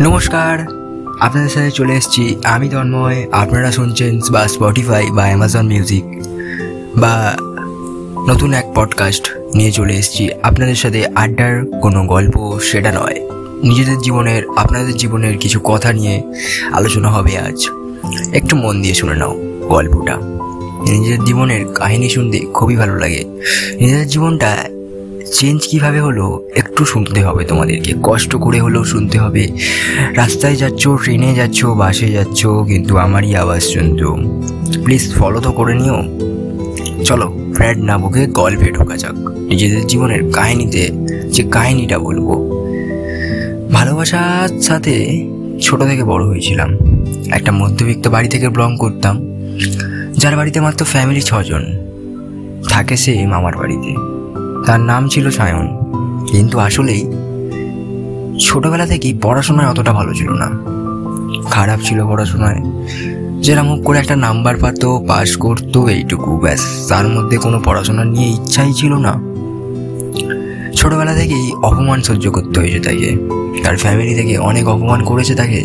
নমস্কার, আপনাদের সাথে চলে এসেছি আমি তন্ময়। আপনারা শুনছেন বা স্পটিফাই বা অ্যামাজন মিউজিক বা নতুন এক পডকাস্ট নিয়ে চলে এসেছি। আপনাদের সাথে আড্ডার কোনো গল্প সেটা নয়। নিজেদের জীবনের, আপনাদের জীবনের কিছু কথা নিয়ে আলোচনা হবে আজ। একটু মন দিয়ে শুনে নাও গল্পটা। নিজের জীবনের কাহিনী শুনতে খুবই ভালো লাগে। নিজের জীবনটা চেঞ্জ কীভাবে হলো? একটু শুনতে হবে তোমাদেরকে। কষ্ট করে হলেও শুনতে হবে। রাস্তায় যাচ্ছ, ট্রেনে যাচ্ছ, বাসে যাচ্ছ, কিন্তু আমারই আওয়াজ শুনতো। প্লিজ ফলো তো করে নিও। চলো ফ্র্যাড না বুকে গল্পে ঢোকা যাক। নিজেদের জীবনের কাহিনীতে যে কাহিনীটা বলব। ভালোবাসার সাথে ছোট থেকে বড় হয়েছিলাম। একটা মধ্যবিত্ত বাড়ি থেকে ব্লং করতাম। যার বাড়িতে মাত্র ফ্যামিলি ছজন। থাকে সে মামার বাড়িতে। তার নাম ছিল সায়ন। কিন্তু আসলেই ছোটবেলা থেকেই পড়াশোনায় অতটা ভালো ছিল না। খারাপ ছিল পড়াশোনায়। যেরকম করে একটা নাম্বার পাত পাস করতো, এইটুকু, ব্যাস, তার মধ্যে কোনো পড়াশোনা নিয়ে ইচ্ছাই ছিল না। ছোটবেলা থেকেই অপমান সহ্য করতে হয়েছে তাকে। তার ফ্যামিলি থেকে অনেক অপমান করেছে তাকে।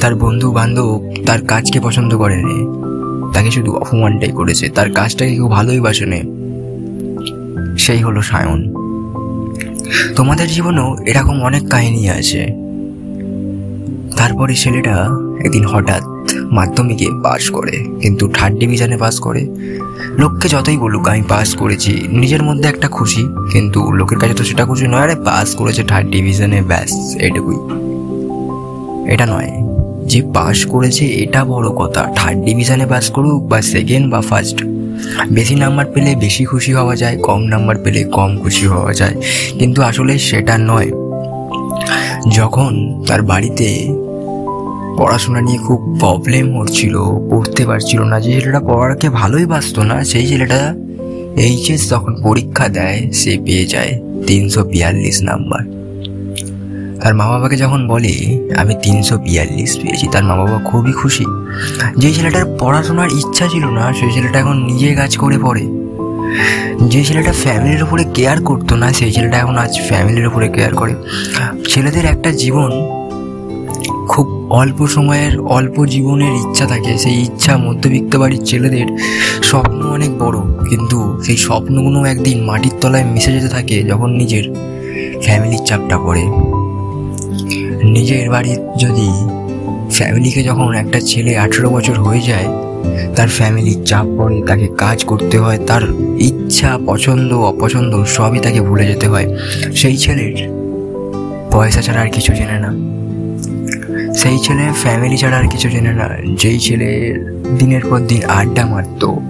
তার বন্ধু বান্ধব তার কাজকে পছন্দ করেনি। তাকে শুধু অপমানটাই করেছে। তার কাজটাকে কেউ ভালোই বাসেনি। সেই হলো সায়ন। তোমাদের জীবনেও এরকম অনেক কাহিনী আছে। তারপরে ছেলেটা একদিন হঠাৎ মাধ্যমিকে পাস করে, কিন্তু থার্ড ডিভিশনে পাস করে। লোককে যতই বলুক, আমি পাস করেছি, নিজের মধ্যে একটা খুশি, কিন্তু লোকের কাছে তো সেটা খুশি নয়, আরে পাস করেছে থার্ড ডিভিশনে ব্যাস এটুকুই এটা নয়, যে পাস করেছে এটা বড় কথা থার্ড ডিভিশনে পাস করুক বা সেকেন্ড বা ফার্স্ট বেশি নাম্বার পেলে বেশি খুশি হওয়া যায়, কম নাম্বার পেলে কম খুশি হওয়া যায়। কিন্তু আসলে সেটা নয়। যখন তার বাড়িতে পড়াশোনা নিয়ে খুব প্রবলেম হচ্ছিল, পড়তে পারছিল না, যে ছেলেটা পড়াকে ভালোই বাসতো না, সেই ছেলেটা এইচএস যখন পরীক্ষা দেয়, সে পেয়ে যায় তিনশো বিয়াল্লিশ নাম্বার তার মা বাবাকে যখন বলে, আমি তিনশো বিয়াল্লিশ পেয়েছি, তার মা বাবা খুবই খুশি। যে ছেলেটার পড়াশোনার ইচ্ছা ছিল না সেই ছেলেটা এখন নিজে কাজ করে পড়ে। যে ছেলেটা ফ্যামিলির উপরে কেয়ার করতো না, সেই ছেলেটা এখন আজ ফ্যামিলির উপরে কেয়ার করে। ছেলেদের একটা জীবন খুব অল্প সময়ের, অল্প জীবনের ইচ্ছা থাকে। সেই ইচ্ছা মধ্যবিত্ত বাড়ির ছেলেদের স্বপ্ন অনেক বড়, কিন্তু সেই স্বপ্নগুলো একদিন মাটির তলায় মিশে যেতে থাকে, যখন নিজের ফ্যামিলির চাপটা পড়ে। নিজের বাড়ির যদি ফ্যামিলিকে যখন একটা ছেলে আঠেরো বছর হয়ে যায়, তার ফ্যামিলির চাপ পড়ে, তাকে কাজ করতে হয়, তার ইচ্ছা, পছন্দ, অপছন্দ সবই তাকে ভুলে যেতে হয়। সেই ছেলের পয়সা ছাড়া আর কিছু জেনে না। সেই ছেলে ফ্যামিলি ছাড়া আর কিছু জেনে না। যেই ছেলে দিনের পর দিন আড্ডা মারতো,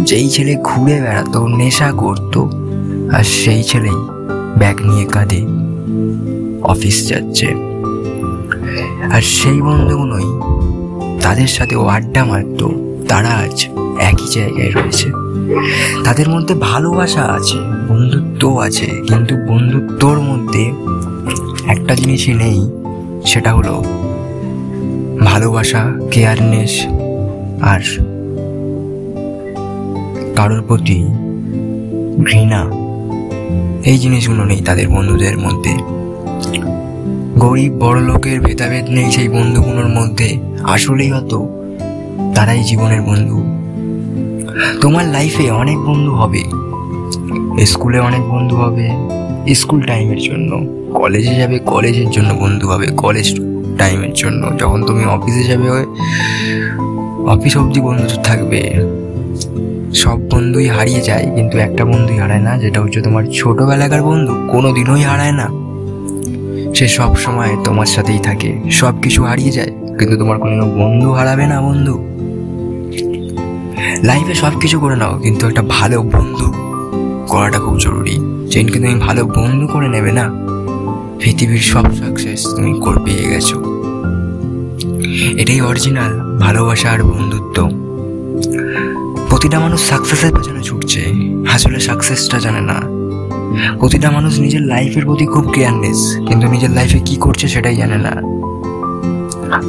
যেই ছেলে ঘুরে বেড়াতো, নেশা করতো, আর সেই ছেলেই ব্যাগ নিয়ে কাঁদে। অফিস যাচ্ছে। আর সেই বন্ধুগুলোই তাদের সাথে ও আড্ডা মারত, তারা আজ একই জায়গায় রয়েছে। তাদের মধ্যে ভালোবাসা আছে, বন্ধুত্ব আছে, কিন্তু বন্ধুত্বর মধ্যে একটা জিনিসই নেই, সেটা হলো ভালোবাসা, কেয়ারনেস আর কারোর প্রতি ঘৃণা। এই জিনিসগুলো নেই তাদের বন্ধুদের মধ্যে। গরিব বড় লোকের ভেদাভেদ নেই সেই বন্ধুগুলোর মধ্যে। আসলেই হয়তো তারাই জীবনের বন্ধু। তোমার লাইফে অনেক বন্ধু হবে। স্কুলে অনেক বন্ধু হবে। স্কুল টাইমের জন্য। কলেজে যাবে, কলেজের জন্য বন্ধু হবে। কলেজ টাইমের জন্য। যখন তুমি অফিসে যাবে অফিস অবধি বন্ধু থাকবে। সব বন্ধুই হারিয়ে যায়, কিন্তু একটা বন্ধুই হারায় না, যেটা হচ্ছে তোমার ছোটবেলাকার বন্ধু। কোনো দিনই হারায় না। সে সব সময় তোমার সাথেই থাকে। সব কিছু হারিয়ে যায়, কিন্তু তোমার কোনো বন্ধু হারাবে না, বন্ধু। লাইফে সব কিছু করে নাও, কিন্তু একটা ভালো বন্ধু করাটা খুব জরুরি। যেদিনকে তুমি ভালো বন্ধু করে নেবে না, পৃথিবীর সব সাকসেস তুমি করে পেয়ে গেছো। এটাই অরিজিনাল ভালোবাসা আর বন্ধুত্ব। প্রতিটা মানুষ সাকসেসের পেছনে ছুটছে, আসলে সাকসেসটা জানে না। প্রতিটা মানুষ নিজের লাইফের প্রতি খুব কেয়ারনেস কিন্তু নিজের লাইফে কি করছে সেটাই জানে না।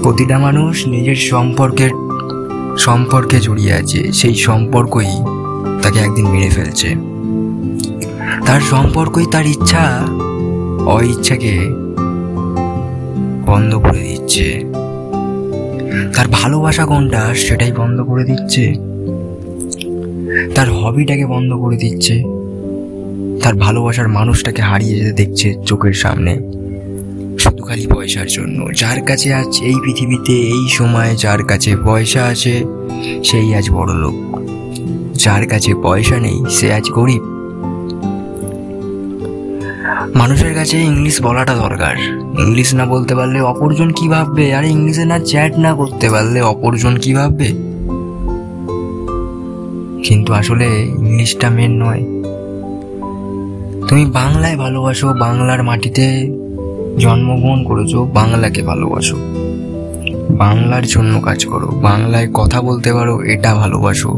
প্রতিটা মানুষ নিজের সম্পর্কের, সম্পর্কে জড়িয়ে আছে, সেই সম্পর্কই তাকে একদিন মেরে ফেলছে। তার সম্পর্কই তার ইচ্ছা, অইচ্ছাকে বন্ধ করে দিচ্ছে। তার ভালোবাসা কোনটা সেটাই বন্ধ করে দিচ্ছে। তার হবিটাকে বন্ধ করে দিচ্ছে। তার ভালোবাসার মানুষটাকে হারিয়ে যেতে দেখছে চোখের সামনে। শুধু খালি পয়সার জন্য। যার কাছে আজ এই পৃথিবীতে, এই সময় যার কাছে পয়সা আছে, সেই আজ বড় লোক। যার কাছে পয়সা নেই, সে আজ গরিব। মানুষের কাছে ইংলিশ বলাটা দরকার। ইংলিশ না বলতে পারলে অপরজন কি ভাববে? আর, ইংলিশে না চ্যাট না করতে পারলে অপরজন কি ভাববে? কিন্তু আসলে ইংলিশটা মেন নয়। তুমি বাংলায় ভালোবাসো, বাংলার মাটিতে জন্মগ্রহণ করেছ, বাংলাকে ভালোবাসো। বাংলার জন্য কাজ করো, বাংলায় কথা বলতে পারো, এটা ভালোবাসো।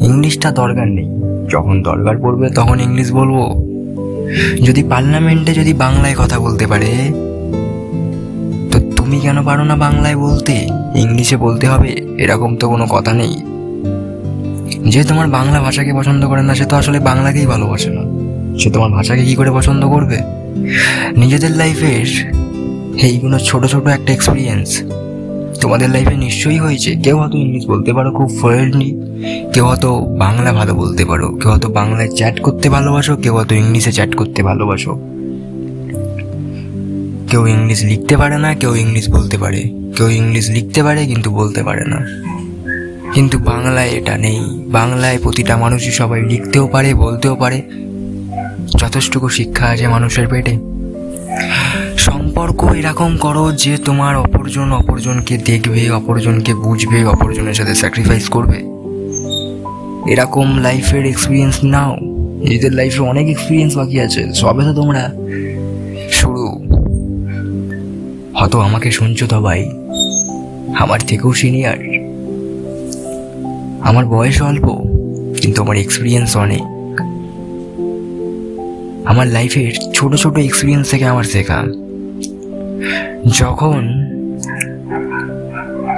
ইংলিশটা দরকার নেই। যখন দরকার পড়বে তখন ইংলিশ বলব। যদি পার্লামেন্টে যদি বাংলায় কথা বলতে পারে, তো তুমি কেন পারো না বাংলায় বলতে? ইংলিশে বলতে হবে, এরকম তো কোনো কথা নেই। যে তোমার বাংলা ভাষাকে পছন্দ করে না, সে তো আসলে বাংলাকেই ভালোবাসে না। সে তোমার ভাষাকে কি করে পছন্দ করবে? নিজেদের লাইফের এইগুলো ছোট ছোট একটা এক্সপিরিয়েন্স তোমাদের লাইফে নিশ্চয়ই হয়েছে। কেউ হয়তো ইংলিশ বলতে পারো, খুব ফ্লুয়েন্টলি কেউ হয়তো বাংলা ভালো বলতে পারো। কেউ হয়তো বাংলায় চ্যাট করতে ভালোবাসো, কেউ হয়তো ইংলিশে চ্যাট করতে ভালোবাসো। কেউ ইংলিশ লিখতে পারে না, কেউ ইংলিশ বলতে পারে। কেউ ইংলিশ লিখতে পারে, কিন্তু বলতে পারে না। কিন্তু বাংলায় এটা নেই। বাংলায় প্রতিটা মানুষই সবাই লিখতেও পারে, বলতেও পারে। যথেষ্টুকু শিক্ষা আছে মানুষের পেটে। সম্পর্ক এরকম করো যে তোমার অপরজন অপরজনকে দেখবে, অপরজনকে বুঝবে, অপরজনের সাথে স্যাক্রিফাইস করবে। এরকম লাইফের এক্সপিরিয়েন্স নাও। নিজেদের লাইফে অনেক এক্সপিরিয়েন্স বাকি আছে। সবে তো তোমরা শুরু। হয়তো আমাকে শুনছো তো ভাই। আমার থেকেও সিনিয়র আমার বয়স অল্প, কিন্তু আমার এক্সপিরিয়েন্স অনেক। আমার লাইফের ছোট ছোট এক্সপিরিয়েন্স থেকে আমার শেখা। যখন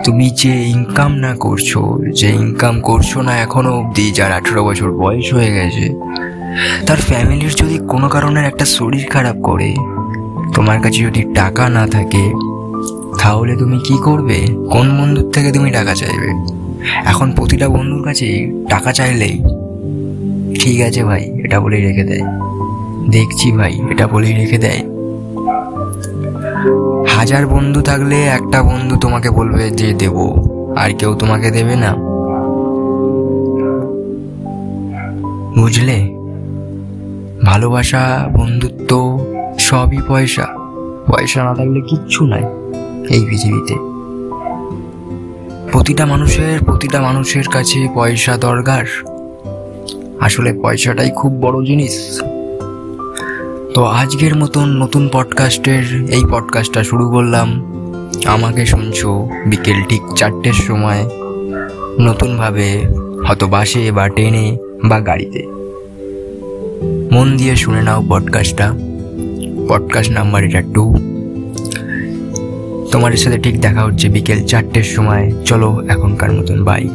তুমি যে ইনকাম না করছ, যে ইনকাম করছ না এখনও অবধি, যার আঠেরো বছর বয়স হয়ে গেছে, তার ফ্যামিলির যদি কোনো কারণে একটা শরীর খারাপ করে, তোমার কাছে যদি টাকা না থাকে, তাহলে তুমি কি করবে? কোন বন্ধুর থেকে তুমি টাকা চাইবে? এখন প্রতিটা বন্ধুর কাছে টাকা চাইলেই, ঠিক আছে ভাই, এটা বলেই রেখে দেয়। দেখছি ভাই, এটা বলেই রেখে দেয়। হাজার বন্ধু থাকলে একটা বন্ধু তোমাকে বলবে যে দেব, আর কেউ তোমাকে দেবে না। বুঝলে? ভালোবাসা, বন্ধুত্ব, সবই পয়সা। পয়সা না থাকলে কিচ্ছু নাই এই পৃথিবীতে। প্রতিটা মানুষের প্রতিটা মানুষের কাছে পয়সা দরকার। আসলে পয়সাটাই খুব বড় জিনিস। তো আজকের মতন নতুন পডকাস্টের এই পডকাস্টটা শুরু করলাম। আমাকে শুনছো বিকেল ঠিক চারটের সময়। নতুনভাবে হয়তো বাসে বা ট্রেনে বা গাড়িতে। মন দিয়ে শুনে নাও পডকাস্টটা পডকাস্ট নাম্বার এটা টু তোমাদের সাথে ঠিক দেখা হচ্ছে বিকেল চারটের সময়। চলো এখনকার মতন বাই